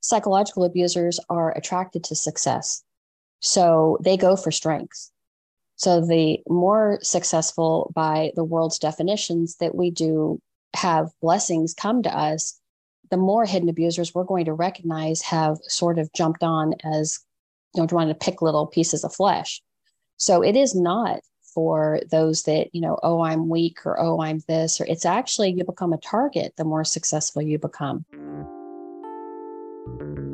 psychological abusers are attracted to success. So they go for strengths. So the more successful by the world's definitions that we do have blessings come to us, the more hidden abusers we're going to recognize have sort of jumped on as you know trying to pick little pieces of flesh. So it is not for those that you know oh i'm weak or oh i'm this or it's actually you become a target the more successful you become thank you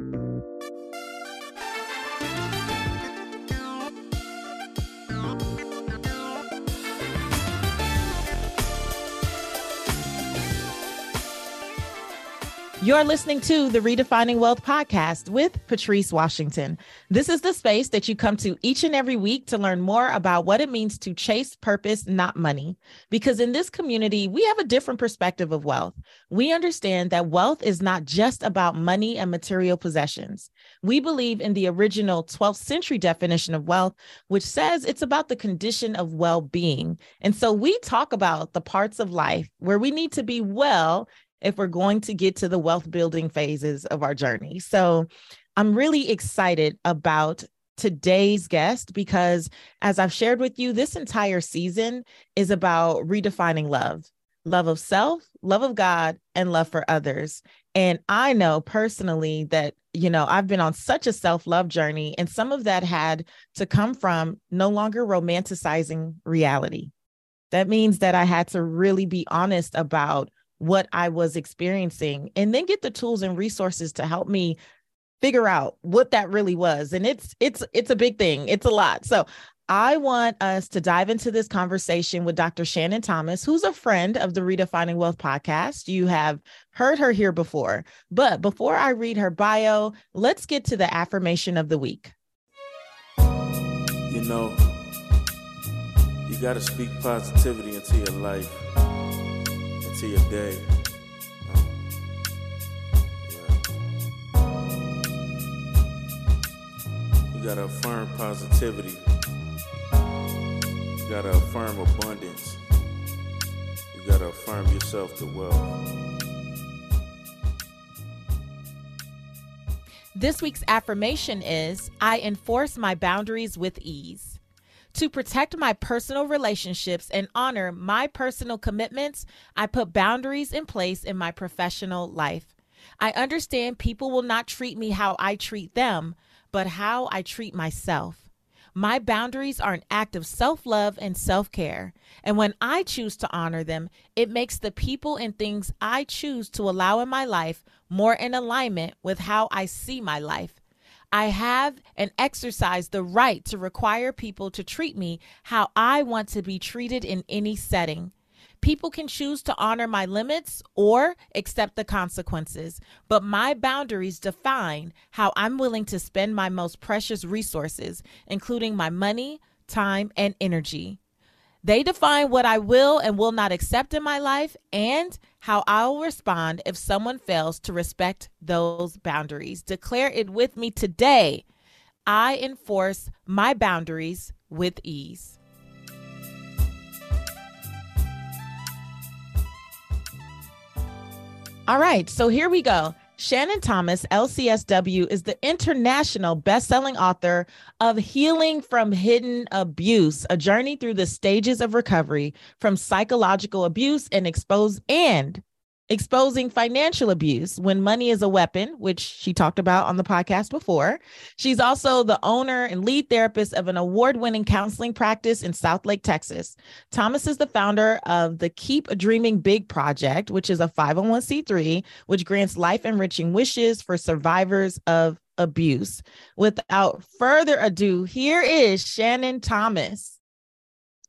You're listening to the Redefining Wealth podcast with Patrice Washington. This is the space that you come to each and every week to learn more about what it means to chase purpose, not money. Because in this community, we have a different perspective of wealth. We understand that wealth is not just about money and material possessions. We believe in the original 12th century definition of wealth, which says it's about the condition of well being. And so we talk about the parts of life where we need to be well if we're going to get to the wealth building phases of our journey. So I'm really excited about today's guest because, as I've shared with you, this entire season is about redefining love love of self, love of God, and love for others. And I know personally that, you know, I've been on such a self love journey, and some of that had to come from no longer romanticizing reality. That means that I had to really be honest about what I was experiencing and then get the tools and resources to help me figure out what that really was and it's it's it's a big thing it's a lot so I want us to dive into this conversation with Dr. Shannon Thomas, who's a friend of the Redefining Wealth podcast. You have heard her here before. But before I read her bio, let's get to the affirmation of the week. You know, you got to speak positivity into your life to your day. Um. You gotta affirm positivity. You gotta affirm abundance. You gotta affirm yourself to wealth. This week's affirmation is I enforce my boundaries with ease. To protect my personal relationships and honor my personal commitments, I put boundaries in place in my professional life. I understand people will not treat me how I treat them, but how I treat myself. My boundaries are an act of self love and self care. And when I choose to honor them, it makes the people and things I choose to allow in my life more in alignment with how I see my life. I have and exercise the right to require people to treat me how I want to be treated in any setting. People can choose to honor my limits or accept the consequences, but my boundaries define how I'm willing to spend my most precious resources, including my money, time, and energy. They define what I will and will not accept in my life and how I will respond if someone fails to respect those boundaries. Declare it with me today. I enforce my boundaries with ease. All right, so here we go. Shannon Thomas, LCSW, is the international best-selling author of Healing from Hidden Abuse: A Journey Through the Stages of Recovery from Psychological Abuse and Expose and exposing financial abuse when money is a weapon, which she talked about on the podcast before. She's also the owner and lead therapist of an award winning counseling practice in Southlake, Texas. Thomas is the founder of the Keep Dreaming Big Project, which is a 501c3, which grants life enriching wishes for survivors of abuse. Without further ado, here is Shannon Thomas.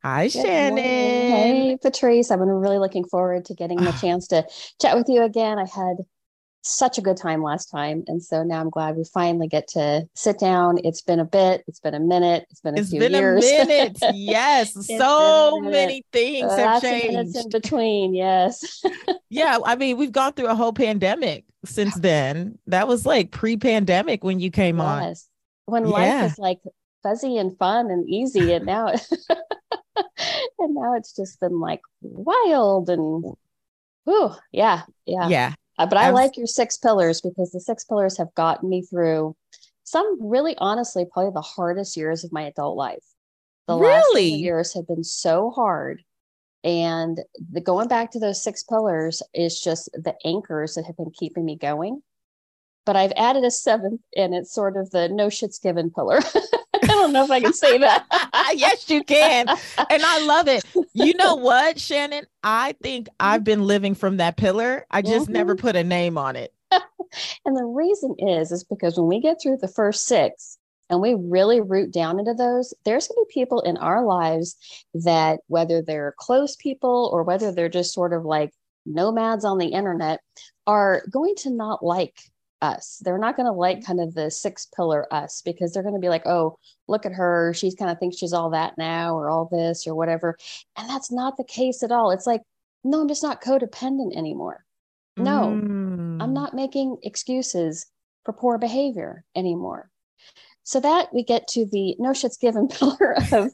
Hi, Good Shannon. Morning. Hey, Patrice. I've been really looking forward to getting the chance to chat with you again. I had such a good time last time. And so now I'm glad we finally get to sit down. It's been a bit, it's been a minute, it's been a it's few been years. a minute. Yes. so many things have changed. in between. Yes. yeah. I mean, we've gone through a whole pandemic since then. That was like pre pandemic when you came yes. on. When yeah. life is like fuzzy and fun and easy. And now and now it's just been like wild and whew, yeah, yeah. Yeah. Uh, but I like your six pillars because the six pillars have gotten me through some really honestly probably the hardest years of my adult life. The really? last years have been so hard. And the going back to those six pillars is just the anchors that have been keeping me going. But I've added a seventh, and it's sort of the no shits given pillar. I don't know if I can say that. yes, you can. And I love it. You know what, Shannon? I think I've been living from that pillar. I just mm-hmm. never put a name on it. and the reason is, is because when we get through the first six and we really root down into those, there's going to be people in our lives that, whether they're close people or whether they're just sort of like nomads on the internet, are going to not like us. They're not going to like kind of the six pillar us because they're going to be like, oh, look at her. She's kind of thinks she's all that now or all this or whatever. And that's not the case at all. It's like, no, I'm just not codependent anymore. No, mm. I'm not making excuses for poor behavior anymore. So that we get to the no shits given pillar of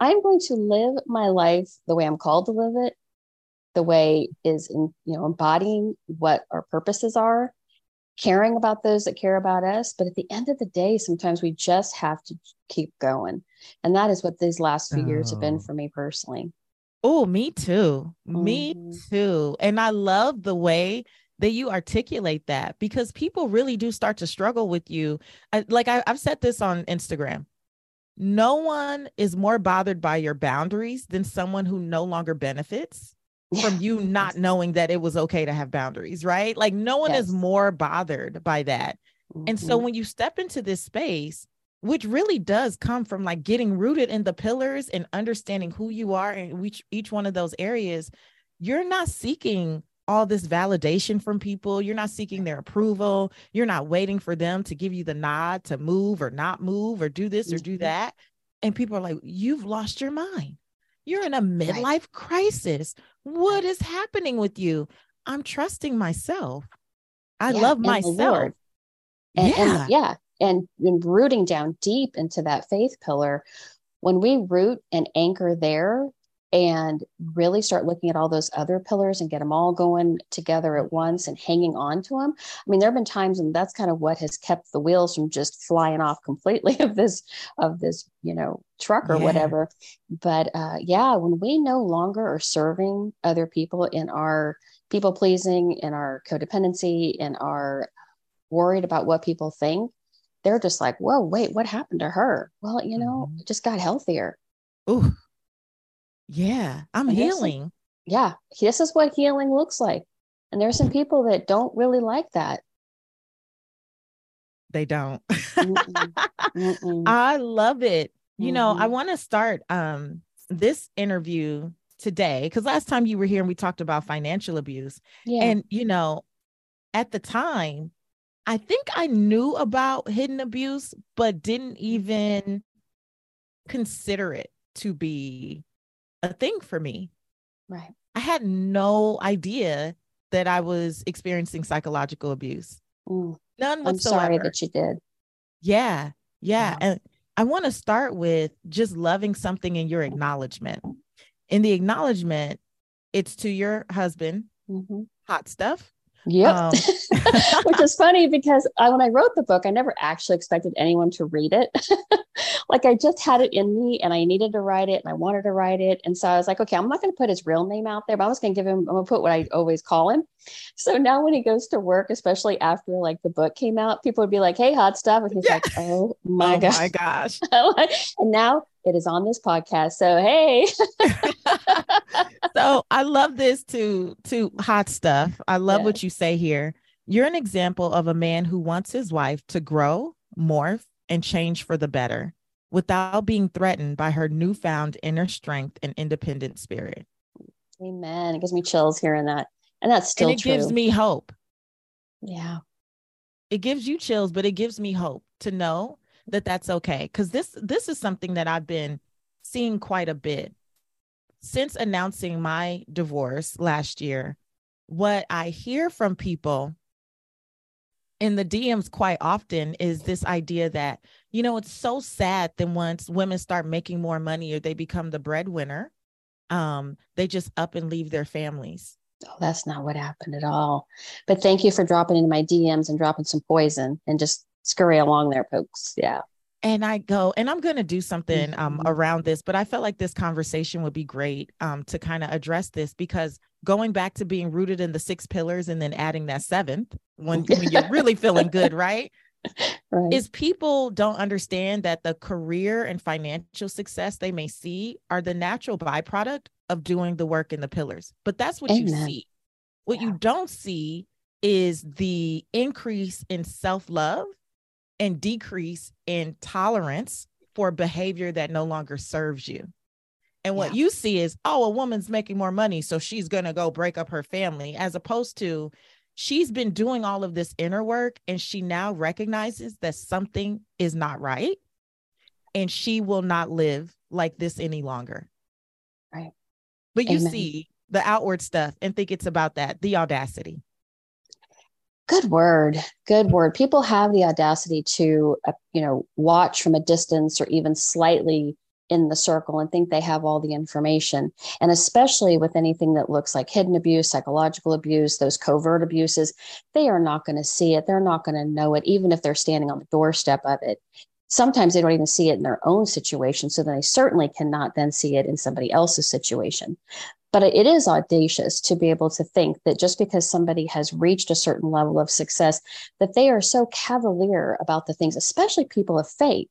I'm going to live my life the way I'm called to live it, the way is in, you know, embodying what our purposes are caring about those that care about us. But at the end of the day, sometimes we just have to keep going. And that is what these last few oh. years have been oh. for me personally. Oh, me too. Mm-hmm. Me too. And I love the way that you articulate that because people really do start to struggle with you. I, like I, I've said this on Instagram. No one is more bothered by your boundaries than someone who no longer benefits from you not knowing that it was okay to have boundaries, right? Like no one yes. is more bothered by that. Mm-hmm. And so mm-hmm. when you step into this space, which really does come from like getting rooted in the pillars and understanding who you are in each, each one of those areas, you're not seeking all this validation from people. You're not seeking their approval. You're not waiting for them to give you the nod to move or not move or do this or do mm-hmm. that. And people are like, you've lost your mind. You're in a midlife right. crisis. What is happening with you? I'm trusting myself. I yeah, love myself. And, yeah. And, yeah. And, and rooting down deep into that faith pillar, when we root and anchor there, and really start looking at all those other pillars and get them all going together at once and hanging on to them. I mean, there have been times and that's kind of what has kept the wheels from just flying off completely of this of this, you know, truck or yeah. whatever. But uh, yeah, when we no longer are serving other people in our people pleasing, in our codependency, in our worried about what people think, they're just like, whoa, wait, what happened to her? Well, you know, mm-hmm. just got healthier. Ooh, yeah, I'm and healing. yeah, this is what healing looks like. And there are some people that don't really like that. They don't. Mm-mm. Mm-mm. I love it. You mm-hmm. know, I mm-hmm. want to start um this interview today because last time you were here and we talked about financial abuse. Yeah. And you know, at the time, I think I knew about hidden abuse, but didn't even consider it to be a thing for me. Right. I had no idea that I was experiencing psychological abuse. Mm. None whatsoever. I'm sorry that you did. Yeah. Yeah. And I want to start with just loving something in your acknowledgement. In the acknowledgement, it's to your husband, mm-hmm. hot stuff. Yep. Um, Which is funny because I, when I wrote the book, I never actually expected anyone to read it. like I just had it in me and I needed to write it and I wanted to write it. And so I was like, okay, I'm not going to put his real name out there, but I was going to give him, I'm going to put what I always call him. So now when he goes to work, especially after like the book came out, people would be like, hey, hot stuff. And he's yeah. like, oh my oh gosh. my gosh. and now it is on this podcast. So hey. so I love this to to hot stuff. I love what you say here. You're an example of a man who wants his wife to grow, morph, and change for the better without being threatened by her newfound inner strength and independent spirit. Amen. It gives me chills hearing that. And that's still and it true. gives me hope. Yeah. It gives you chills, but it gives me hope to know that that's okay because this this is something that I've been seeing quite a bit since announcing my divorce last year. What I hear from people in the DMs quite often is this idea that, you know, it's so sad that once women start making more money or they become the breadwinner, um, they just up and leave their families. Oh, that's not what happened at all. But thank you for dropping into my DMs and dropping some poison and just scurry along there, folks. Yeah. And I go, and I'm going to do something um, Mhm. around this, but I felt like this conversation would be great um, to kind of address this because going back to being rooted in the six pillars and then adding that seventh when, when you're really feeling good, right? Right. is people don't understand that the career and financial success they may see are the natural byproduct of doing the work in the pillars. But that's what you see. What you don't see is the increase in self love and decrease in tolerance for behavior that no longer serves you. And what Yeah. you see is, oh, a woman's making more money, so she's going to go break up her family, as opposed to she's been doing all of this inner work and she now recognizes that something is not right and she will not live like this any longer. Right. But you see the outward stuff and think it's about that, the audacity. Good word. Good word. People have the audacity to, uh, you know, watch from a distance or even slightly in the circle and think they have all the information. And especially with anything that looks like hidden abuse, psychological abuse, those covert abuses, they are not going to see it. They're not going to know it, even if they're standing on the doorstep of it. Sometimes they don't even see it in their own situation. So then they certainly cannot then see it in somebody else's situation. But it is audacious to be able to think that just because somebody has reached a certain level of success, that they are so cavalier about the things, especially people of faith.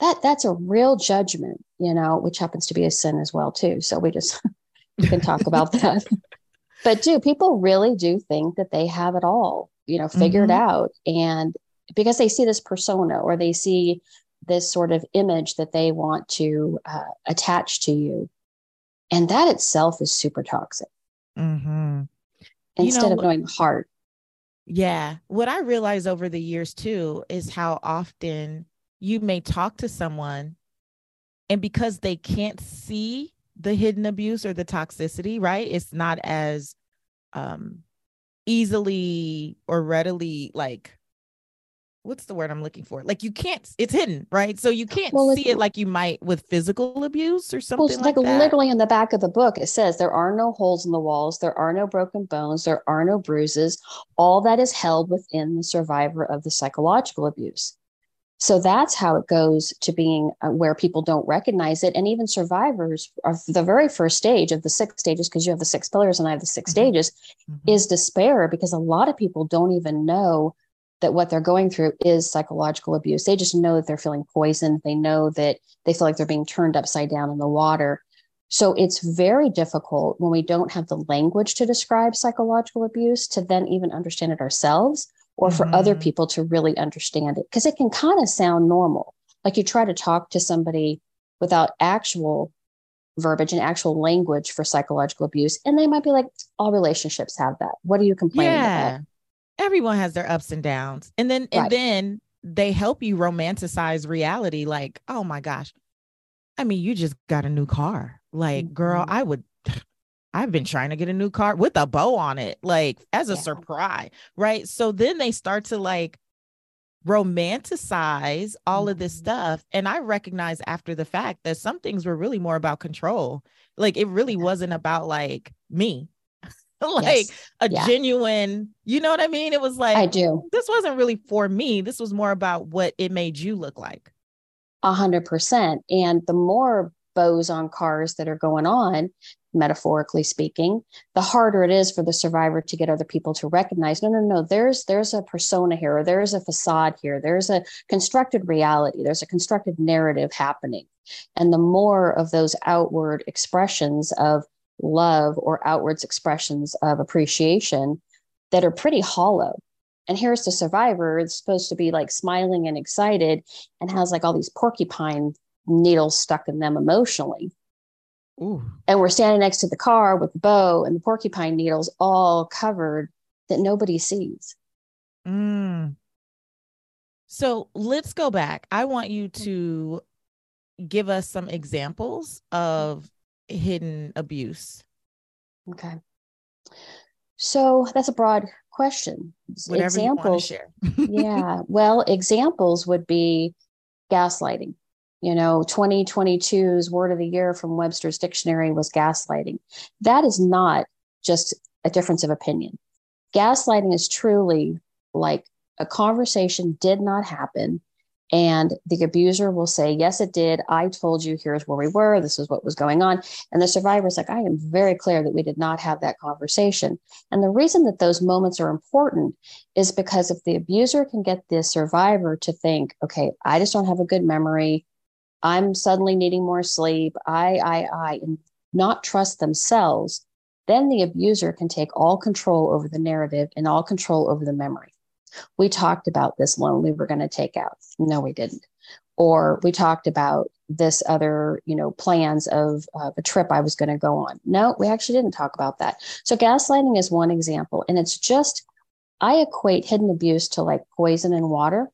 That that's a real judgment, you know, which happens to be a sin as well too. So we just we can talk about that. But do people really do think that they have it all, you know, figured Mhm. out? And because they see this persona or they see this sort of image that they want to uh, attach to you, and that itself is super toxic. Mm-hmm. You Instead know, of knowing the heart, Yeah. What I realized over the years too is how often you may talk to someone and because they can't see the hidden abuse or the toxicity, right? It's not as um easily or readily like what's the word I'm looking for? Like you can't it's hidden, right? So you can't Well, see it like you might with physical abuse or well, something it's like, like, that. literally in the back of the book, it says there are no holes in the walls, there are no broken bones, there are no bruises. All that is held within the survivor of the psychological abuse. So that's how it goes to being uh, where people don't recognize it. And even survivors of the very first stage of the six stages, because you have the six pillars and I have the 6 Mhm. stages, Mhm. is despair because a lot of people don't even know that what they're going through is psychological abuse. They just know that they're feeling poisoned. They know that they feel like they're being turned upside down in the water. So it's very difficult when we don't have the language to describe psychological abuse to then even understand it ourselves or for other Mhm. people to really understand it because it can kind of sound normal. Like you try to talk to somebody without actual verbiage and actual language for psychological abuse, and they might be like, all relationships have that. What are you complaining yeah about? Everyone has their ups and downs. And then and then they help you romanticize reality like oh my gosh i mean you just got a new car. Like girl Mhm. i would i've been trying to get a new car with a bow on it like as a Yeah. surprise right? So then they start to like romanticize all of this Mhm. stuff. And i recognize after the fact that some things were really more about control. Like it really wasn't about like me like Yes. a Yeah. genuine, you know what I mean? It was like I do. this wasn't really for me. This was more about what it made you look like. A hundred percent. And the more bows on cars that are going on, metaphorically speaking, the harder it is for the survivor to get other people to recognize, no, no, no, there's there's a persona here, or there's a facade here, there's a constructed reality, there's a constructed narrative happening. And the more of those outward expressions of love or outwards expressions of appreciation that are pretty hollow. And here's the survivor, it's supposed to be like smiling and excited and has like all these porcupine needles stuck in them emotionally. Ooh. And we're standing next to the car with the bow and the porcupine needles all covered that nobody sees. Mm. So let's go back. I want you to give us some examples of hidden abuse. Okay. So that's a broad question. Whatever you want to Examples. yeah. Well, examples would be gaslighting. You know, 2022's word of the year from Webster's dictionary was gaslighting. That is not just a difference of opinion. Gaslighting is truly like a conversation did not happen. And the abuser will say, Yes, it did. I told you, here's where we were. This is what was going on. And the survivor is like, I am very clear that we did not have that conversation. And the reason that those moments are important is because if the abuser can get the survivor to think, Okay, I just don't have a good memory. I'm suddenly needing more sleep. I, I, I, and not trust themselves, then the abuser can take all control over the narrative and all control over the memory. We talked about this loan we were going to take out. No, we didn't. Or we talked about this other, you know, plans of uh, a trip I was going to go on. No, we actually didn't talk about that. So gaslighting is one example. And it's just, I equate hidden abuse to like poison in water.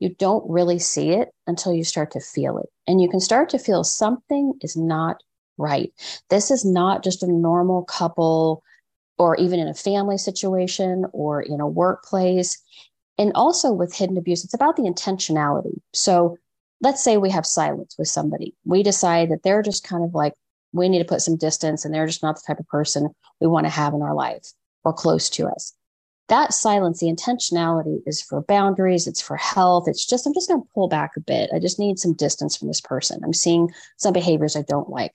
You don't really see it until you start to feel it. And you can start to feel something is not right. This is not just a normal couple or even in a family situation or in a workplace. And also with hidden abuse, it's about the intentionality. So let's say we have silence with somebody. We decide that they're just kind of like, we need to put some distance and they're just not the type of person we want to have in our life or close to us. That silence, the intentionality is for boundaries, it's for health. It's just, I'm just going to pull back a bit. I just need some distance from this person. I'm seeing some behaviors I don't like.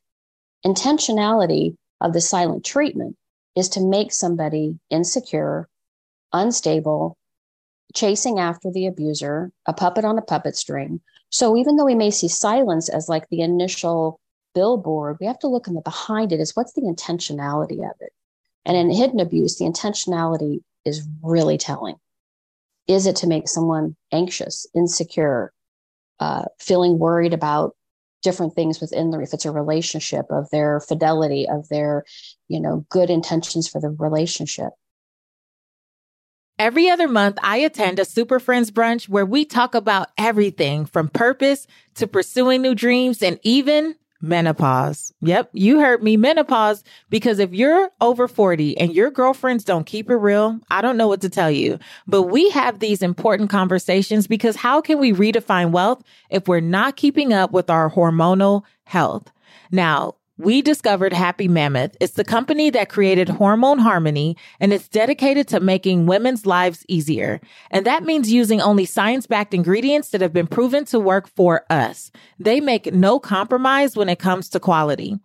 Intentionality of the silent treatment is to make somebody insecure, unstable, chasing after the abuser, a puppet on a puppet string. So even though we may see silence as like the initial billboard, we have to look in the behind it is what's the intentionality of it. And in hidden abuse, the intentionality is really telling. Is it to make someone anxious, insecure, uh, feeling worried about different things within the if it's a relationship of their fidelity of their you know good intentions for the relationship. Every other month, I attend a Super Friends brunch where we talk about everything from purpose to pursuing new dreams and even menopause. Yep, you heard me, menopause. Because if you're over 40 and your girlfriends don't keep it real, I don't know what to tell you. But we have these important conversations because how can we redefine wealth if we're not keeping up with our hormonal health? Now, we discovered Happy Mammoth. It's the company that created Hormone Harmony and it's dedicated to making women's lives easier. And that means using only science backed ingredients that have been proven to work for us. They make no compromise when it comes to quality.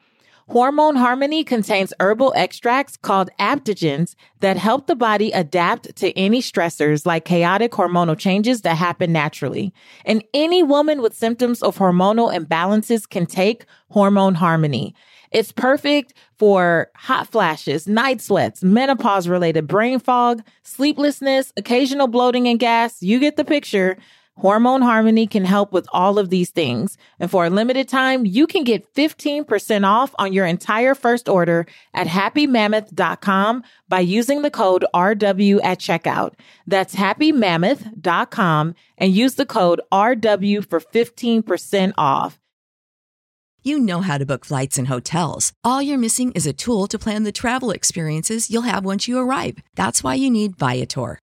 Hormone Harmony contains herbal extracts called adaptogens that help the body adapt to any stressors like chaotic hormonal changes that happen naturally. And any woman with symptoms of hormonal imbalances can take Hormone Harmony. It's perfect for hot flashes, night sweats, menopause related brain fog, sleeplessness, occasional bloating and gas. You get the picture. Hormone Harmony can help with all of these things. And for a limited time, you can get 15% off on your entire first order at happymammoth.com by using the code RW at checkout. That's happymammoth.com and use the code RW for 15% off. You know how to book flights and hotels. All you're missing is a tool to plan the travel experiences you'll have once you arrive. That's why you need Viator.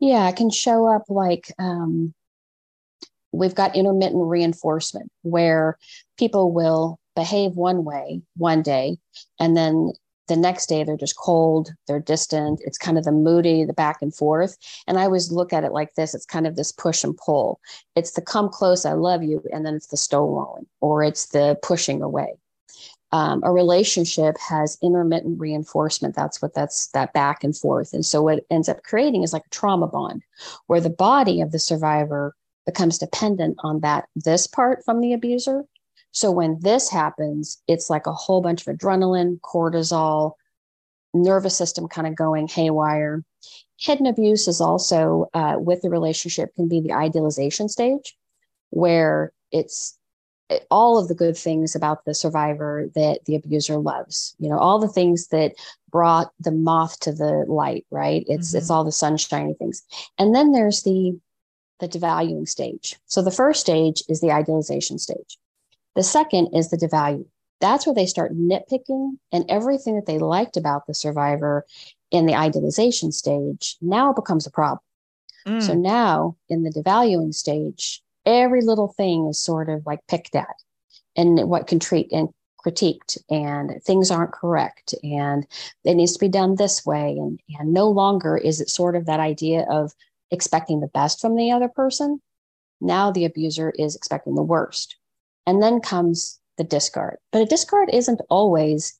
Yeah, it can show up like um, we've got intermittent reinforcement where people will behave one way one day and then the next day they're just cold they're distant it's kind of the moody the back and forth. And i always look at it like this it's kind of this push and pull. It's the come close i love you and then it's the stonewalling or it's the pushing away um, a relationship has intermittent reinforcement. That's what that's that back and forth. And so what ends up creating is like a trauma bond where the body of the survivor becomes dependent on that this part from the abuser. So when this happens, it's like a whole bunch of adrenaline, cortisol, nervous system kind of going haywire. Hidden abuse is also uh, with the relationship can be the idealization stage where it's all of the good things about the survivor that the abuser loves you know all the things that brought the moth to the light right? It's mm-hmm. it's all the sunshiny things. And then there's the the devaluing stage. So the first stage is the idealization stage. The second is the devalue that's where they start nitpicking and everything that they liked about the survivor in the idealization stage now becomes a problem. Mm. so now in the devaluing stage every little thing is sort of like picked at and what can treat and critiqued and things aren't correct and it needs to be done this way. And, and no longer is it sort of that idea of expecting the best from the other person. Now the abuser is expecting the worst. And then comes the discard. But a discard isn't always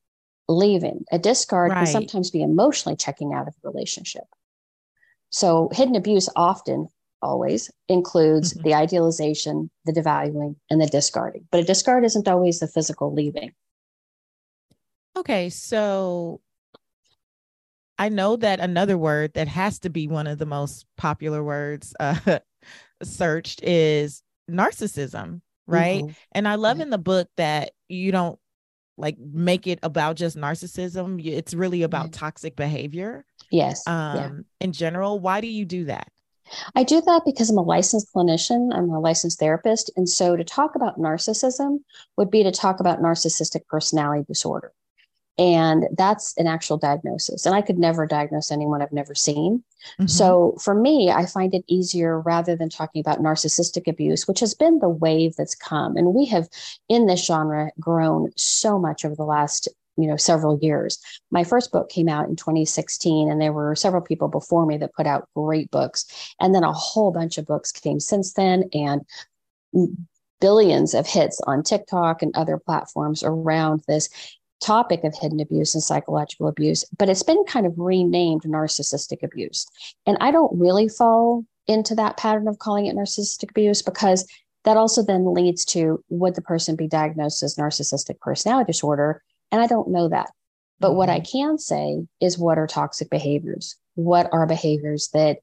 leaving. A discard right. can sometimes be emotionally checking out of a relationship. So hidden abuse often always includes mm-hmm. the idealization, the devaluing, and the discarding. But a discard isn't always the physical leaving. Okay, so I know that another word that has to be one of the most popular words uh, searched is narcissism, right? Mm-hmm. And I love in the book that you don't like make it about just narcissism. It's really about mm-hmm. toxic behavior. Yes. Um, yeah. in general, why do you do that? I do that because I'm a licensed clinician, I'm a licensed therapist. And so to talk about narcissism would be to talk about narcissistic personality disorder. And that's an actual diagnosis. And I could never diagnose anyone I've never seen. Mm-hmm. So for me, I find it easier rather than talking about narcissistic abuse, which has been the wave that's come. And we have in this genre grown so much over the last you know several years. My first book came out in 2016 and there were several people before me that put out great books. And then a whole bunch of books came since then and billions of hits on tiktok and other platforms around this topic of hidden abuse and psychological abuse. But it's been kind of renamed narcissistic abuse. And i don't really fall into that pattern of calling it narcissistic abuse because that also then leads to would the person be diagnosed as narcissistic personality disorder and I don't know that. But what I mm-hmm. can say is what are toxic behaviors? What are behaviors that,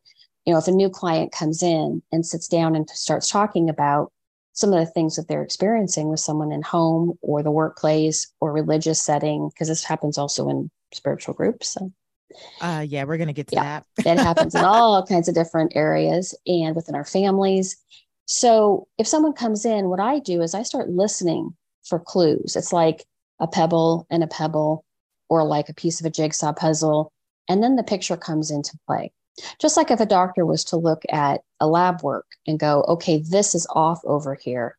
you know, if a new client comes in and sits down and starts talking about some of the things that they're experiencing with someone in home or the workplace or religious setting, because this happens also in spiritual groups. So. Uh, yeah, we're going to get to yeah, that. that happens in all kinds of different areas and within our families. So if someone comes in, what I do is I start listening for clues. It's like, a pebble and a pebble, or like a piece of a jigsaw puzzle. And then the picture comes into play. Just like if a doctor was to look at a lab work and go, okay, this is off over here,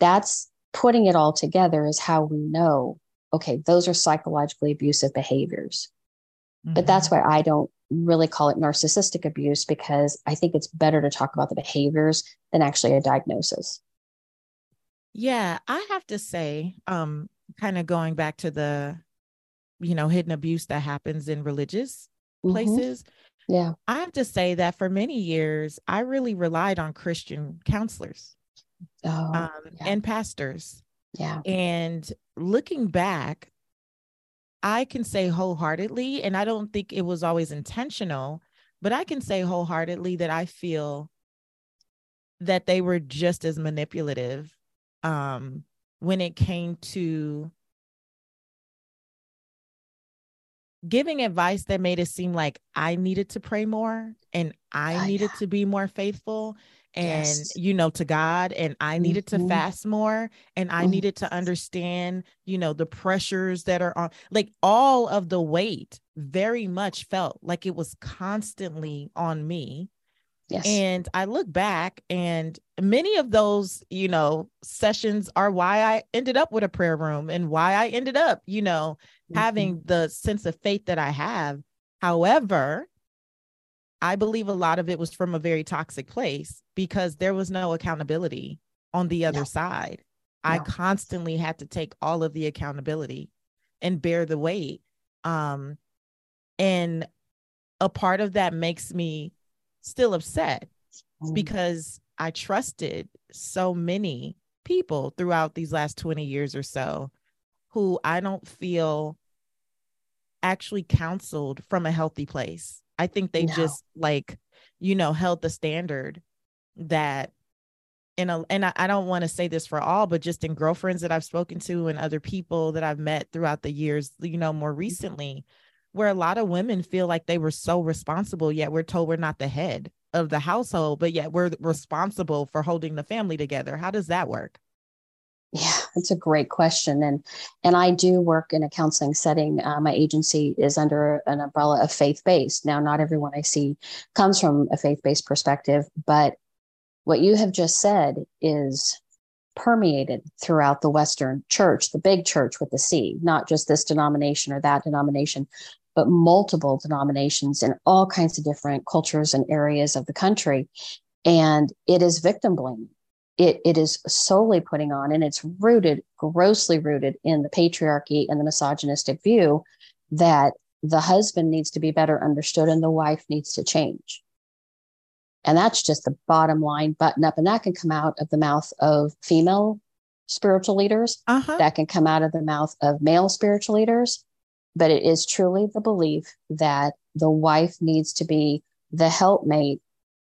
that's putting it all together is how we know, okay, those are psychologically abusive behaviors. Mm-hmm. But that's why I don't really call it narcissistic abuse because I think it's better to talk about the behaviors than actually a diagnosis. Yeah, I have to say, um, kind of going back to the you know hidden abuse that happens in religious mm-hmm. places yeah i have to say that for many years i really relied on christian counselors oh, um, yeah. and pastors yeah and looking back i can say wholeheartedly and i don't think it was always intentional but i can say wholeheartedly that i feel that they were just as manipulative um when it came to giving advice that made it seem like I needed to pray more and I oh, needed yeah. to be more faithful and yes. you know to God and I needed mm-hmm. to fast more and I mm-hmm. needed to understand you know the pressures that are on like all of the weight very much felt like it was constantly on me Yes. And I look back and many of those, you know, sessions are why I ended up with a prayer room and why I ended up, you know, mm-hmm. having the sense of faith that I have. However, I believe a lot of it was from a very toxic place because there was no accountability on the other side. I constantly had to take all of the accountability and bear the weight. Um, and a part of that makes me still upset mm. because I trusted so many people throughout these last 20 years or so who I don't feel actually counseled from a healthy place. I think they no. just like, you know, held the standard that in a and I, I don't want to say this for all, but just in girlfriends that I've spoken to and other people that I've met throughout the years, you know, more recently, where a lot of women feel like they were so responsible, yet we're told we're not the head of the household, but yet we're responsible for holding the family together. How does that work? Yeah, it's a great question, and and I do work in a counseling setting. Uh, my agency is under an umbrella of faith based. Now, not everyone I see comes from a faith based perspective, but what you have just said is permeated throughout the Western church, the big church with the C, not just this denomination or that denomination, but multiple denominations in all kinds of different cultures and areas of the country. And it is victim blaming it, it is solely putting on, and it's rooted, grossly rooted in the patriarchy and the misogynistic view that the husband needs to be better understood and the wife needs to change. And that's just the bottom line button up. And that can come out of the mouth of female spiritual leaders, uh-huh. that can come out of the mouth of male spiritual leaders. But it is truly the belief that the wife needs to be the helpmate.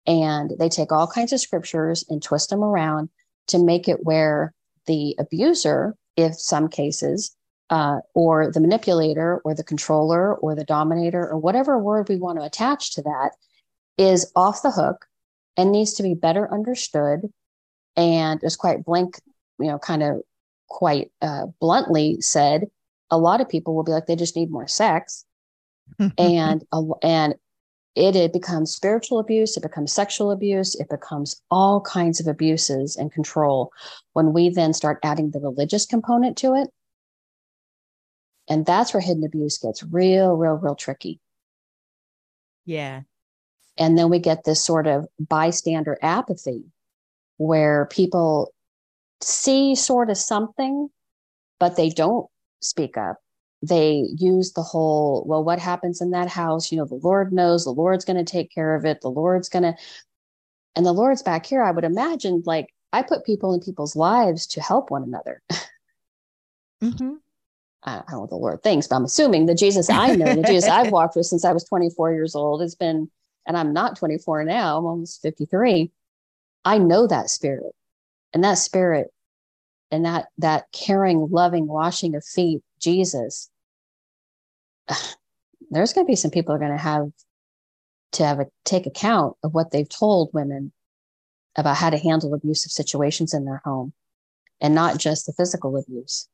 And they take all kinds of scriptures and twist them around to make it where the abuser, if some cases, uh, or the manipulator or the controller or the dominator or whatever word we want to attach to that is off the hook and needs to be better understood and is quite blank you know kind of quite uh, bluntly said a lot of people will be like they just need more sex and and it, it becomes spiritual abuse, it becomes sexual abuse, it becomes all kinds of abuses and control when we then start adding the religious component to it. And that's where hidden abuse gets real, real, real tricky. Yeah. And then we get this sort of bystander apathy where people see sort of something, but they don't speak up they use the whole well what happens in that house you know the lord knows the lord's going to take care of it the lord's going to and the lord's back here i would imagine like i put people in people's lives to help one another mm-hmm. I don't know what the Lord thinks, but I'm assuming the Jesus I know, the Jesus I've walked with since I was 24 years old, has been, and I'm not 24 now, I'm almost 53. I know that spirit. And that spirit and that that caring, loving washing of feet, Jesus there's going to be some people are going to have to have a take account of what they've told women about how to handle abusive situations in their home and not just the physical abuse.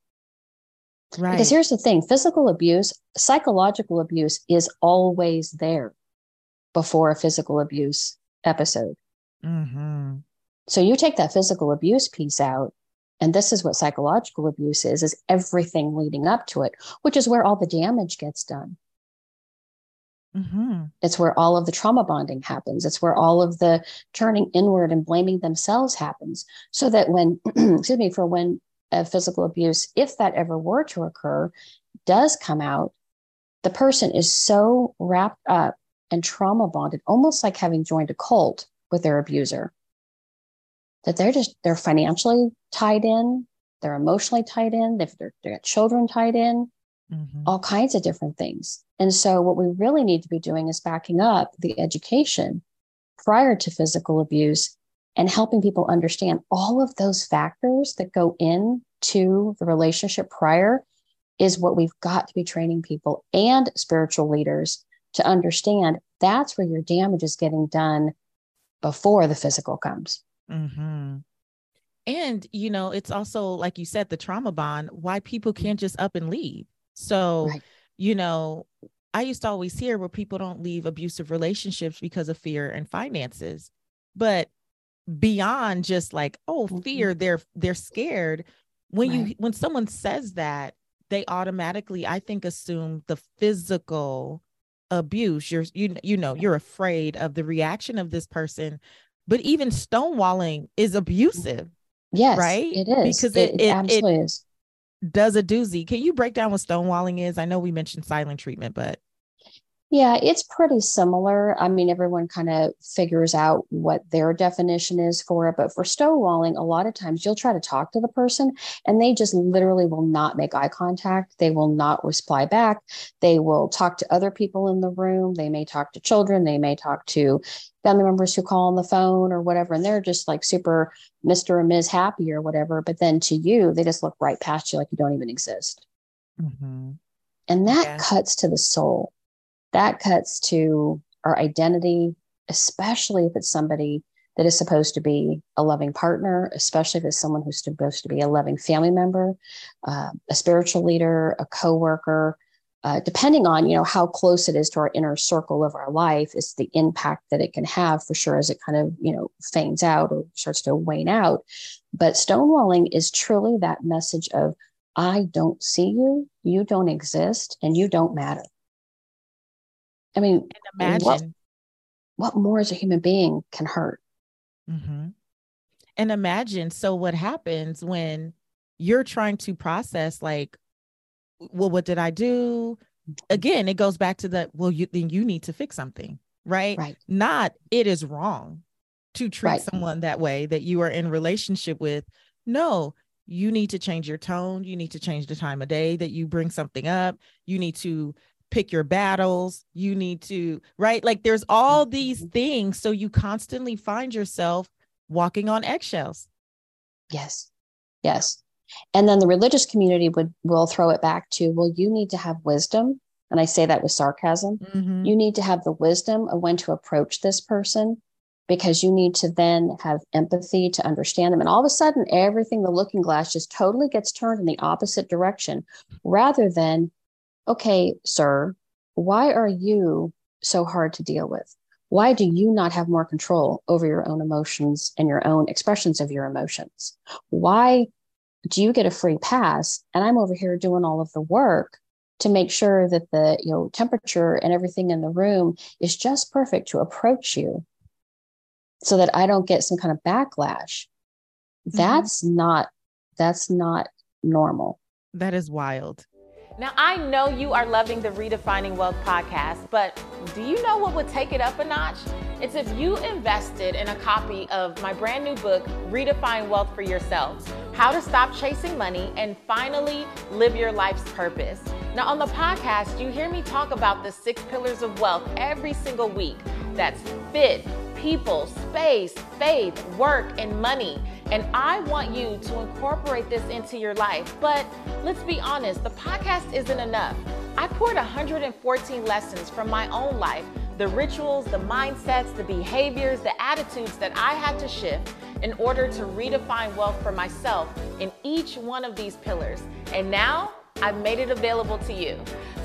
Right. Because here's the thing physical abuse, psychological abuse is always there before a physical abuse episode. Mm-hmm. So you take that physical abuse piece out, and this is what psychological abuse is is everything leading up to it which is where all the damage gets done. Mm-hmm. it's where all of the trauma bonding happens. It's where all of the turning inward and blaming themselves happens. So that when excuse me for when a physical abuse if that ever were to occur does come out the person is so wrapped up and trauma bonded almost like having joined a cult with their abuser that they're just they're financially tied in they're emotionally tied in they've they're, they got children tied in mm-hmm. all kinds of different things and so what we really need to be doing is backing up the education prior to physical abuse and helping people understand all of those factors that go into the relationship prior is what we've got to be training people and spiritual leaders to understand that's where your damage is getting done before the physical comes Mm-hmm. And, you know, it's also, like you said, the trauma bond, why people can't just up and leave. So, right. you know, I used to always hear where people don't leave abusive relationships because of fear and finances. But beyond just like, oh, fear, they're they're scared. When right. you when someone says that, they automatically, I think, assume the physical abuse. You're you you know, you're afraid of the reaction of this person but even stonewalling is abusive. Yes, right. It is because it, it, it absolutely it is. Does a doozy. Can you break down what stonewalling is? I know we mentioned silent treatment, but Yeah, it's pretty similar. I mean, everyone kind of figures out what their definition is for it. But for stonewalling, a lot of times you'll try to talk to the person and they just literally will not make eye contact. They will not reply back. They will talk to other people in the room. They may talk to children. They may talk to family members who call on the phone or whatever. And they're just like super Mr. or Ms. Happy or whatever. But then to you, they just look right past you like you don't even exist. Mm-hmm. And that yeah. cuts to the soul that cuts to our identity, especially if it's somebody that is supposed to be a loving partner, especially if it's someone who's supposed to be a loving family member, uh, a spiritual leader, a coworker. Uh, depending on you know how close it is to our inner circle of our life, is the impact that it can have for sure as it kind of you know fades out or starts to wane out. But stonewalling is truly that message of I don't see you, you don't exist, and you don't matter. I mean, imagine what, what, more as a human being can hurt. Mm-hmm. And imagine so what happens when you're trying to process like, well, what did I do? Again, it goes back to the well, you then you need to fix something, right? Right. Not it is wrong to treat right. someone that way that you are in relationship with. No, you need to change your tone. You need to change the time of day that you bring something up. You need to pick your battles. You need to right? Like there's all these mm-hmm. things. So you constantly find yourself walking on eggshells. Yes. Yes. And then the religious community would will throw it back to well you need to have wisdom. And i say that with sarcasm. Mm-hmm. you need to have the wisdom of when to approach this person because you need to then have empathy to understand them. And all of a sudden everything the looking glass just totally gets turned in the opposite direction rather than okay, sir, why are you so hard to deal with? Why do you not have more control over your own emotions and your own expressions of your emotions? Why do you get a free pass and I'm over here doing all of the work to make sure that the you know temperature and everything in the room is just perfect to approach you so that I don't get some kind of backlash. Mm-hmm. That's not that's not normal. That is wild. Now, I know you are loving the Redefining Wealth podcast, but do you know what would take it up a notch? It's if you invested in a copy of my brand new book, Redefine Wealth for Yourself How to Stop Chasing Money and Finally Live Your Life's Purpose. Now, on the podcast, you hear me talk about the six pillars of wealth every single week that's fit, people, space, faith, work, and money. And I want you to incorporate this into your life. But let's be honest, the podcast isn't enough. I poured 114 lessons from my own life the rituals, the mindsets, the behaviors, the attitudes that I had to shift in order to redefine wealth for myself in each one of these pillars. And now I've made it available to you.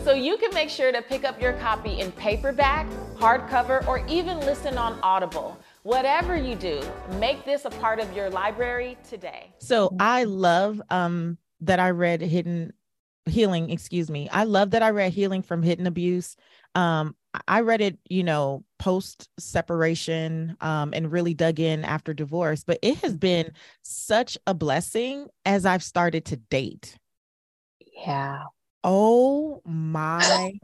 So you can make sure to pick up your copy in paperback, hardcover, or even listen on Audible. Whatever you do, make this a part of your library today. So I love um, that I read Hidden Healing, excuse me. I love that I read Healing from Hidden Abuse. Um, I read it, you know, post separation um, and really dug in after divorce, but it has been such a blessing as I've started to date. Yeah. Oh my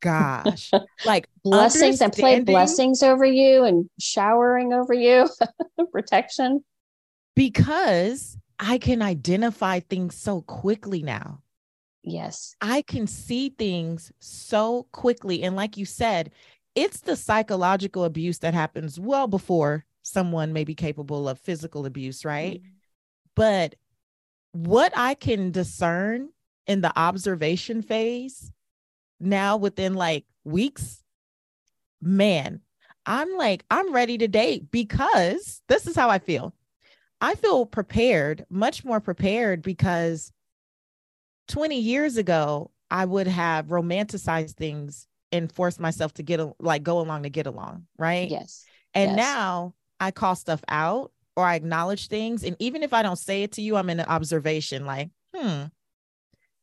gosh. Like blessings and play blessings over you and showering over you, protection. Because I can identify things so quickly now. Yes. I can see things so quickly. And like you said, it's the psychological abuse that happens well before someone may be capable of physical abuse, right? Mm-hmm. But what I can discern in the observation phase now within like weeks, man, I'm like, I'm ready to date because this is how I feel. I feel prepared, much more prepared because 20 years ago, I would have romanticized things and forced myself to get like go along to get along, right? Yes. And yes. now I call stuff out or I acknowledge things. And even if I don't say it to you, I'm in an observation like, hmm,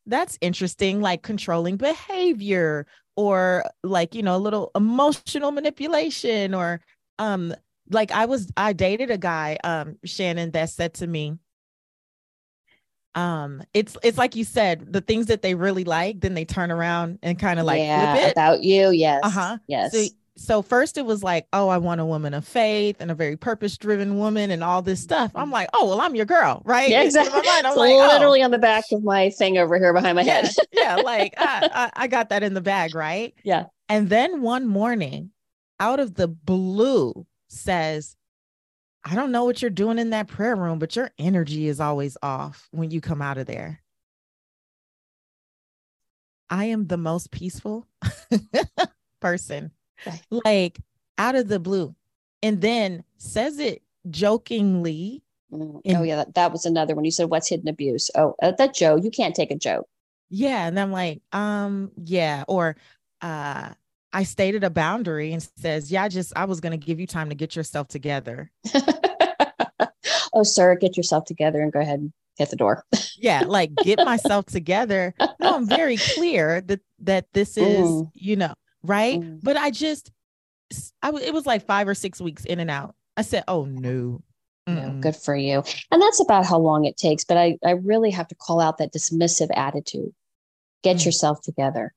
that's interesting, like controlling behavior or like, you know, a little emotional manipulation or um like I was I dated a guy, um, Shannon, that said to me, um it's it's like you said the things that they really like then they turn around and kind of like yeah, about you. Yes. uh-huh Yes. so, so first it was like oh i want a woman of faith and a very purpose driven woman and all this stuff i'm like oh well i'm your girl right yeah, exactly. mind, I'm It's like, oh, literally on the back of my thing over here behind my yeah, head. yeah like I, I i got that in the bag right Yeah. and then one morning out of the blue says I don't know what you're doing in that prayer room, but your energy is always off when you come out of there. I am the most peaceful person, Right. like out of the blue. And then says it jokingly. Mm. Oh yeah, that, that was another one. You said what's hidden abuse? Oh, uh, that Joe, you can't take a joke. Yeah. And I'm like, um, yeah. Or uh I stated a boundary and says, Yeah, I just I was gonna give you time to get yourself together. oh, sir, get yourself together and go ahead and hit the door. yeah like get myself together no i'm very clear that that this is Mm. you know right Mm. but i just I it was like five or six weeks in and out i said oh no No, good for you. And that's about how long it takes. But I, I really have to call out that dismissive attitude. Get Mm. yourself together.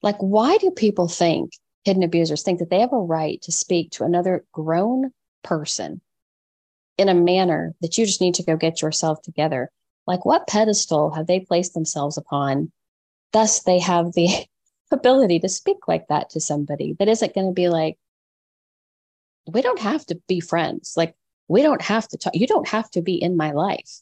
Like, why do people think hidden abusers think that they have a right to speak to another grown person in a manner that you just need to go get yourself together? Like, what pedestal have they placed themselves upon? Thus, they have the ability to speak like that to somebody that isn't going to be like, we don't have to be friends. Like, we don't have to talk. You don't have to be in my life.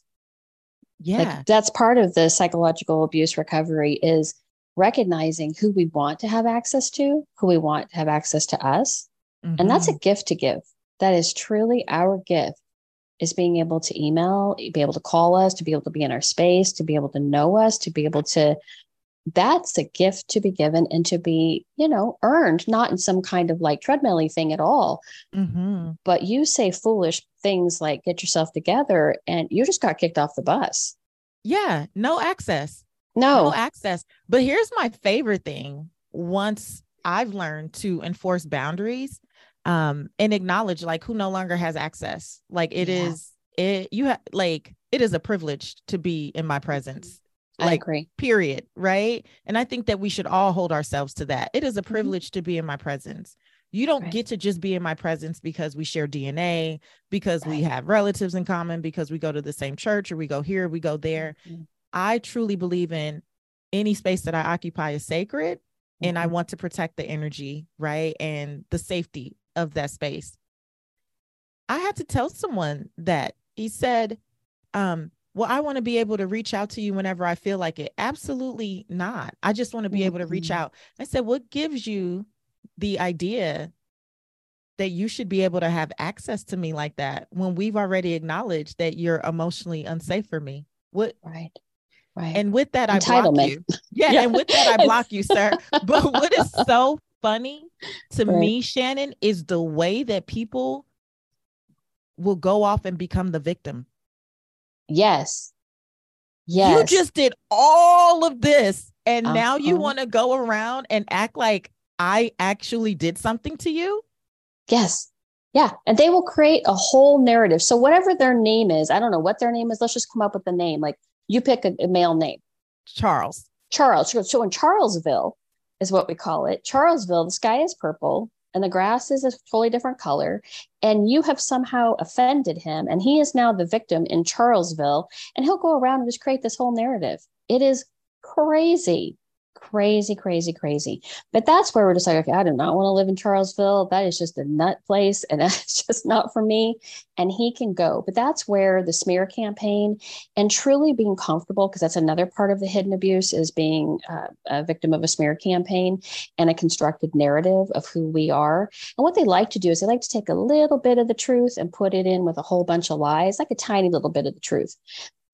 yeah Like that's part of the psychological abuse recovery is recognizing who we want to have access to, who we want to have access to us. And that's a Mhm. gift to give. That is truly our gift is being able to email, be able to call us, to be able to be in our space, to be able to know us, to be able to that's a gift to be given and to be, you know, earned, not in some kind of like treadmill thing at all Mhm. but you say foolish things like get yourself together and you just got kicked off the bus. yeah no access no No. access but here's my favorite thing once i've learned to enforce boundaries um and acknowledge like who no longer has access like it Yeah. is it you have like it is a privilege to be in my presence like agree. period right and i think that we should all hold ourselves to that it is a Mhm. privilege to be in my presence you don't Right. get to just be in my presence because we share dna because we have relatives in common because we go to the same church or we go here we go there Mhm. i truly believe in any space that i occupy is sacred and i Mhm. want to protect the energy right and the safety of that space i had to tell someone that he said um well i want to be able to reach out to you whenever i feel like it absolutely not i just want to be able to reach Mhm. out i said what gives you the idea that you should be able to have access to me like that when we've already acknowledged that you're emotionally unsafe for me what Right. Right. and with that i block you yeah, Yeah. and with that i block you sir but what is so funny to Right. me shannon is the way that people will go off and become the victim yes. Yes. you just did all of this and now you Uh-huh. want to go around and act like i actually did something to you Yes. Yeah. And they will create a whole narrative. So whatever their name is, I don't know what their name is. Let's just come up with a name. Like you pick a, a male name. charles Charles. So- So in Charlesville is what we call it. Charlesville, the sky is purple and the grass is a totally different color. And you have somehow offended him. And he is now the victim in Charlesville. And he'll go around and just create this whole narrative. It is crazy, crazy, crazy, crazy. But that's where we're just like, okay, I do not want to live in Charlesville. That is just a nut place. And that's just not for me. And he can go. But that's where the smear campaign and truly being comfortable because that's another part of the hidden abuse is being uh, a victim of a smear campaign and a constructed narrative of who we are and what they like to do is they like to take a little bit of the truth and put it in with a whole bunch of lies like a tiny little bit of the truth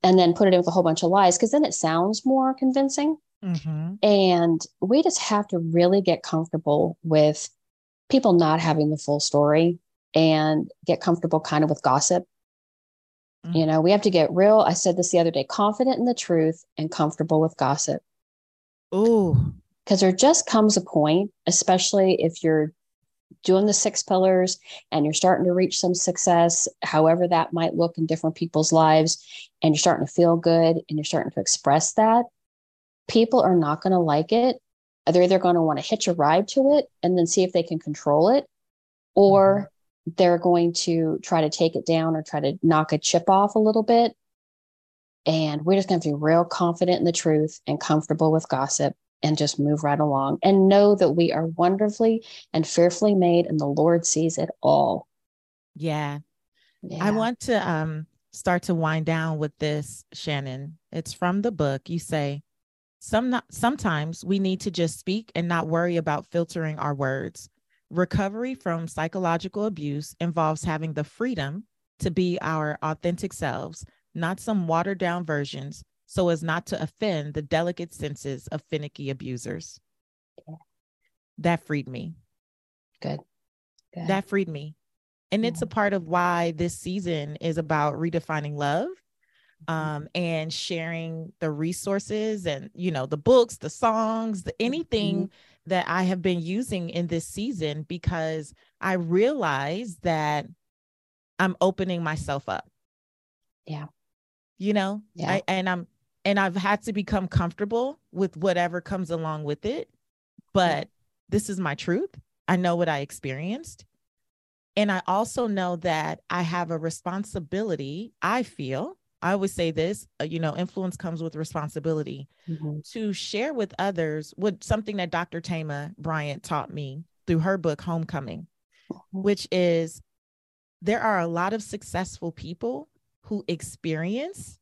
and then put it in with a whole bunch of lies because then it sounds more convincing mm-hmm. and we just have to really get comfortable with people not having the full story and get comfortable kind of with gossip you know, we have to get real. I said this the other day confident in the truth and comfortable with gossip. oh Because there just comes a point, especially if you're doing the six pillars and you're starting to reach some success, however that might look in different people's lives, and you're starting to feel good and you're starting to express that, people are not going to like it. They're either going to want to hitch a ride to it and then see if they can control it, or mm-hmm. they're going to try to take it down or try to knock a chip off a little bit. And we're just going to be real confident in the truth and comfortable with gossip and just move right along and know that we are wonderfully and fearfully made and the Lord sees it all. Yeah. yeah. I want to um start to wind down with this, Shannon. It's from the book. You say, some not, sometimes we need to just speak and not worry about filtering our words. Recovery from psychological abuse involves having the freedom to be our authentic selves, not some watered down versions so as not to offend the delicate senses of finicky abusers. Yeah. That freed me. Good. Good. That freed me. And yeah. it's a part of why this season is about redefining love. Um, and sharing the resources and, you know, the books, the songs, the anything mm-hmm. that I have been using in this season because I realize that I'm opening myself up. Yeah. You know, yeah. I, and I'm and I've had to become comfortable with whatever comes along with it. But this is my truth. I know what I experienced. And I also know that I have a responsibility, I feel. I always say this, uh, you know, influence comes with responsibility mm-hmm. to share with others what something that Dr. Thema Bryant taught me through her book, Homecoming, mm-hmm. which is there are a lot of successful people who experience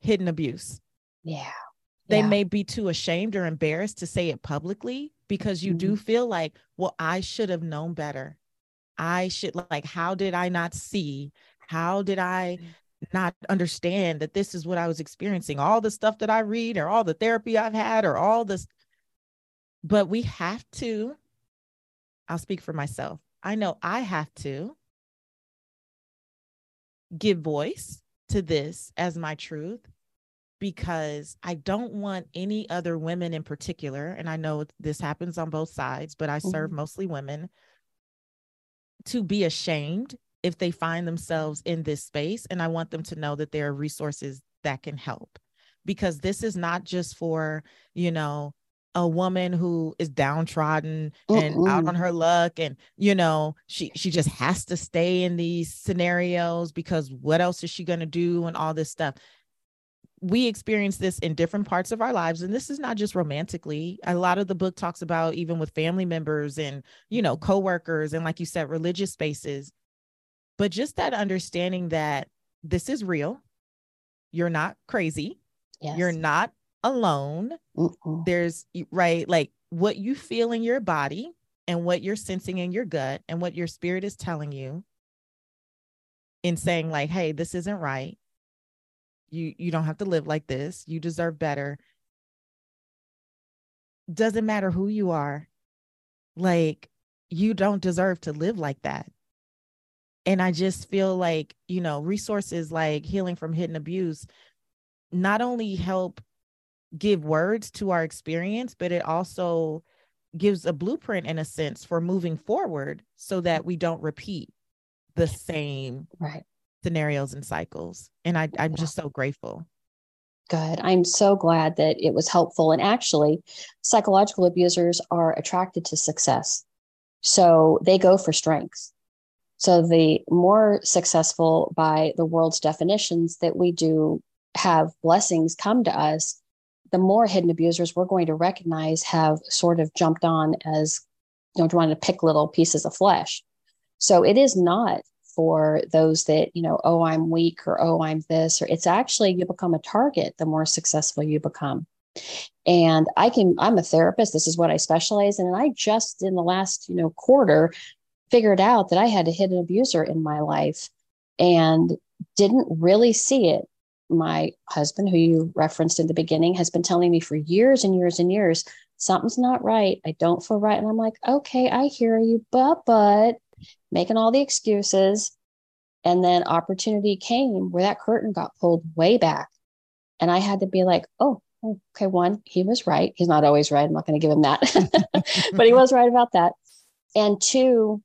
hidden abuse. Yeah. They yeah. may be too ashamed or embarrassed to say it publicly because you mm-hmm. do feel like, well, I should have known better. I should, like, how did I not see? How did I not understand that this is what I was experiencing? All the stuff that I read, or all the therapy I've had, or all this. But we have to, I'll speak for myself. I know I have to give voice to this as my truth because I don't want any other women in particular, and I know this happens on both sides, but I serve mm-hmm. mostly women, to be ashamed if they find themselves in this space. And I want them to know that there are resources that can help. Because this is not just for, you know, a woman who is downtrodden and out on her luck and you know she she just has to stay in these scenarios because what else is she going to do and all this stuff. We experience this in different parts of our lives and this is not just romantically. A lot of the book talks about even with family members and you know coworkers and like you said religious spaces but just that understanding that this is real. You're not crazy. Yes. you're not alone. Mm-mm. there's right like what you feel in your body and what you're sensing in your gut and what your spirit is telling you in saying like hey this isn't right. You you don't have to live like this. You deserve better. Doesn't matter who you are like you don't deserve to live like that and i just feel like you know resources like healing from hidden abuse not only help give words to our experience but it also gives a blueprint in a sense for moving forward so that we don't repeat the same right scenarios and cycles. And I, I'm just so grateful. Good. I'm so glad that it was helpful. And actually, psychological abusers are attracted to success. So they go for strengths. So the more successful by the world's definitions that we do have blessings come to us, the more hidden abusers we're going to recognize have sort of jumped on as you know trying to pick little pieces of flesh. So it is not for those that, you know, oh, I'm weak or oh, I'm this, or it's actually you become a target the more successful you become. And I can, I'm a therapist. This is what I specialize in. And I just in the last, you know, quarter figured out that I had a hidden abuser in my life and didn't really see it. My husband, who you referenced in the beginning, has been telling me for years and years and years, something's not right. I don't feel right. And I'm like, okay, I hear you, but, but making all the excuses. And then opportunity came where that curtain got pulled way back. And I had to be like, oh, okay, one, he was right. He's not always right. I'm not going to give him that, but he was right about that. And two,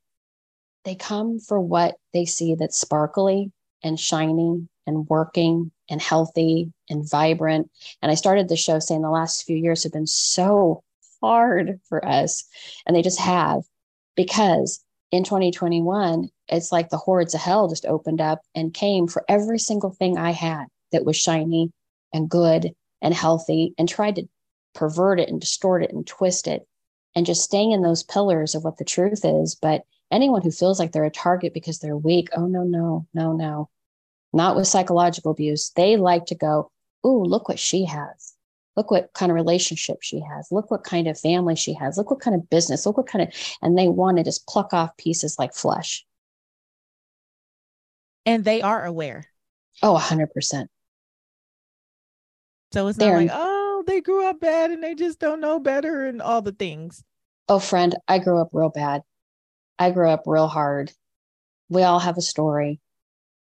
they come for what they see that's sparkly and shiny and working and healthy and vibrant. And I started the show saying the last few years have been so hard for us. And they just have because in 2021, it's like the hordes of hell just opened up and came for every single thing I had that was shiny and good and healthy and tried to pervert it and distort it and twist it and just staying in those pillars of what the truth is. But anyone who feels like they're a target because they're weak, oh, no, no, no, no, not with psychological abuse. They like to go, Ooh, look what she has. Look what kind of relationship she has. Look what kind of family she has. Look what kind of business. Look what kind of, and they want to just pluck off pieces like flesh. And they are aware. Oh, 100%. So it's not They're, like, oh, they grew up bad and they just don't know better and all the things. Oh, friend, I grew up real bad. I grew up real hard. We all have a story.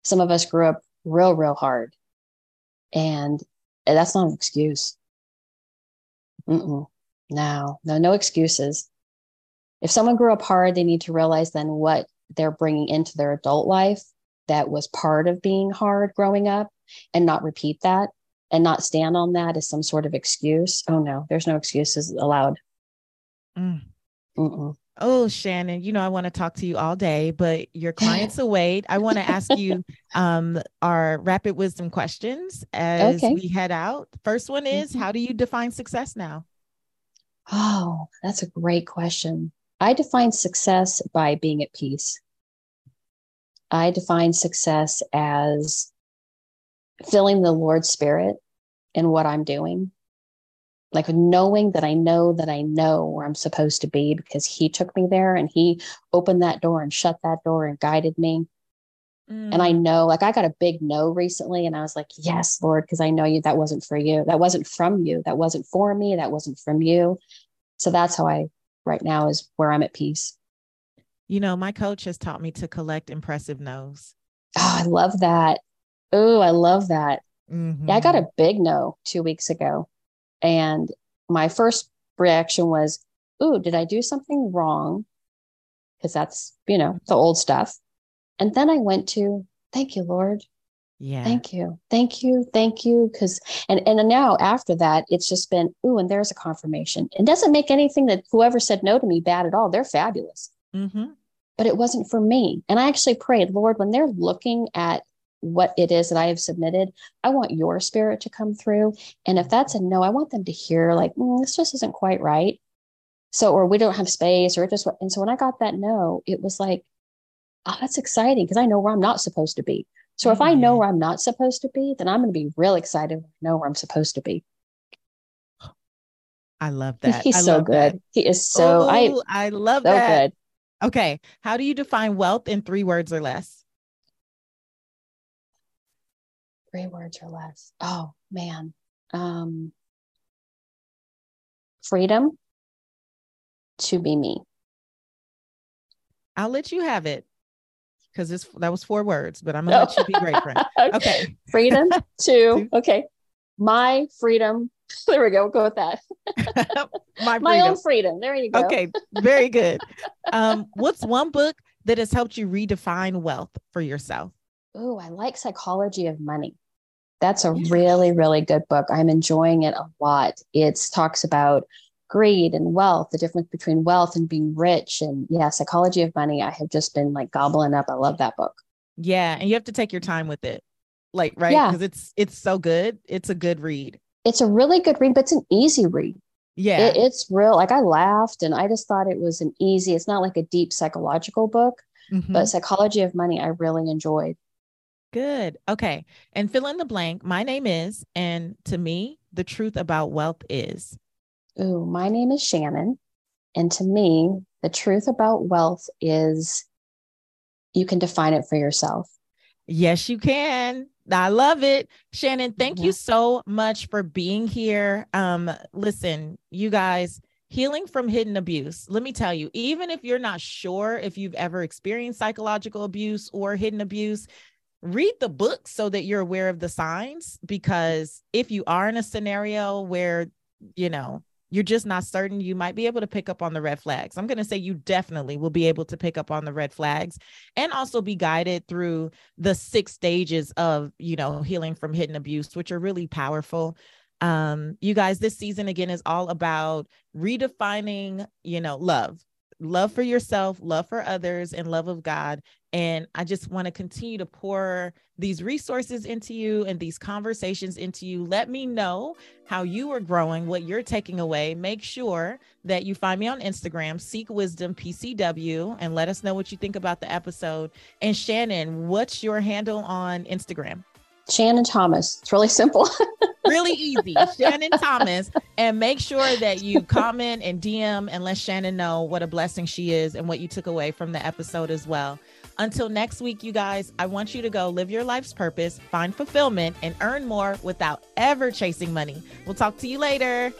Some of us grew up real, real hard. And that's not an excuse. Mm-mm. No, no, no excuses. If someone grew up hard, they need to realize then what they're bringing into their adult life that was part of being hard growing up and not repeat that and not stand on that as some sort of excuse. Oh no, there's no excuses allowed. Mm. Oh, Shannon, you know, I want to talk to you all day, but your clients await. I want to ask you um, our rapid wisdom questions as okay. we head out. First one is mm-hmm. How do you define success now? Oh, that's a great question. I define success by being at peace. I define success as feeling the Lord's Spirit in what I'm doing like knowing that I know that I know where I'm supposed to be because he took me there and he opened that door and shut that door and guided me. Mm. And I mm. know, like, I got a big no recently, and I was like, Yes, Lord, because I know you, that wasn't for you. That wasn't from you. That wasn't for me. That wasn't from you. So that's how I, right now, is where I'm at peace. You know, my coach has taught me to collect impressive no's. Oh, I love that. Oh, I love that. Mm-hmm. Yeah, I got a big no two weeks ago. And my first reaction was, Ooh, did I do something wrong? Because that's, you know, the old stuff. And then I went to, Thank you, Lord. Yeah. Thank you. Thank you. Thank you. Cause and and now after that, it's just been, ooh, and there's a confirmation. It doesn't make anything that whoever said no to me bad at all. They're fabulous. Mm-hmm. But it wasn't for me. And I actually prayed, Lord, when they're looking at what it is that I have submitted. I want your spirit to come through. And if that's a no, I want them to hear, like, mm, this just isn't quite right. So, or we don't have space, or it just, and so when I got that no, it was like, oh, that's exciting because I know where I'm not supposed to be. So if I know mm-hmm. where I'm not supposed to be, then I'm going to be real excited to know where I'm supposed to be. I love that. He's I so good. That. He is so oh, I I love so that. Good. Okay. How do you define wealth in three words or less? Three words or less. Oh man. Um, freedom to be me. I'll let you have it because this that was four words, but I'm gonna let you be great friend. Okay. Freedom to okay. My freedom. There we go. We'll go with that. My, My own freedom. There you go. Okay. Very good. Um, what's one book that has helped you redefine wealth for yourself? Oh, I like Psychology of Money. That's a really, really good book. I'm enjoying it a lot. It talks about greed and wealth, the difference between wealth and being rich. And yeah, psychology of money. I have just been like gobbling up. I love that book. Yeah. And you have to take your time with it. Like, right. Yeah. Cause it's, it's so good. It's a good read. It's a really good read, but it's an easy read. Yeah. It, it's real. Like I laughed and I just thought it was an easy, it's not like a deep psychological book, mm-hmm. but psychology of money, I really enjoyed. Good. Okay. And fill in the blank. My name is, and to me, the truth about wealth is. Ooh, my name is Shannon. And to me, the truth about wealth is you can define it for yourself. Yes, you can. I love it. Shannon, thank yeah. you so much for being here. Um, listen, you guys, healing from hidden abuse. Let me tell you, even if you're not sure if you've ever experienced psychological abuse or hidden abuse, read the book so that you're aware of the signs because if you are in a scenario where you know you're just not certain, you might be able to pick up on the red flags. I'm going to say you definitely will be able to pick up on the red flags and also be guided through the six stages of, you know, healing from hidden abuse, which are really powerful. Um, you guys, this season again is all about redefining, you know, love love for yourself, love for others, and love of God. And I just want to continue to pour these resources into you and these conversations into you. Let me know how you are growing, what you're taking away. Make sure that you find me on Instagram, Seek Wisdom PCW, and let us know what you think about the episode. And Shannon, what's your handle on Instagram? Shannon Thomas. It's really simple. really easy. Shannon Thomas. And make sure that you comment and DM and let Shannon know what a blessing she is and what you took away from the episode as well. Until next week, you guys, I want you to go live your life's purpose, find fulfillment, and earn more without ever chasing money. We'll talk to you later.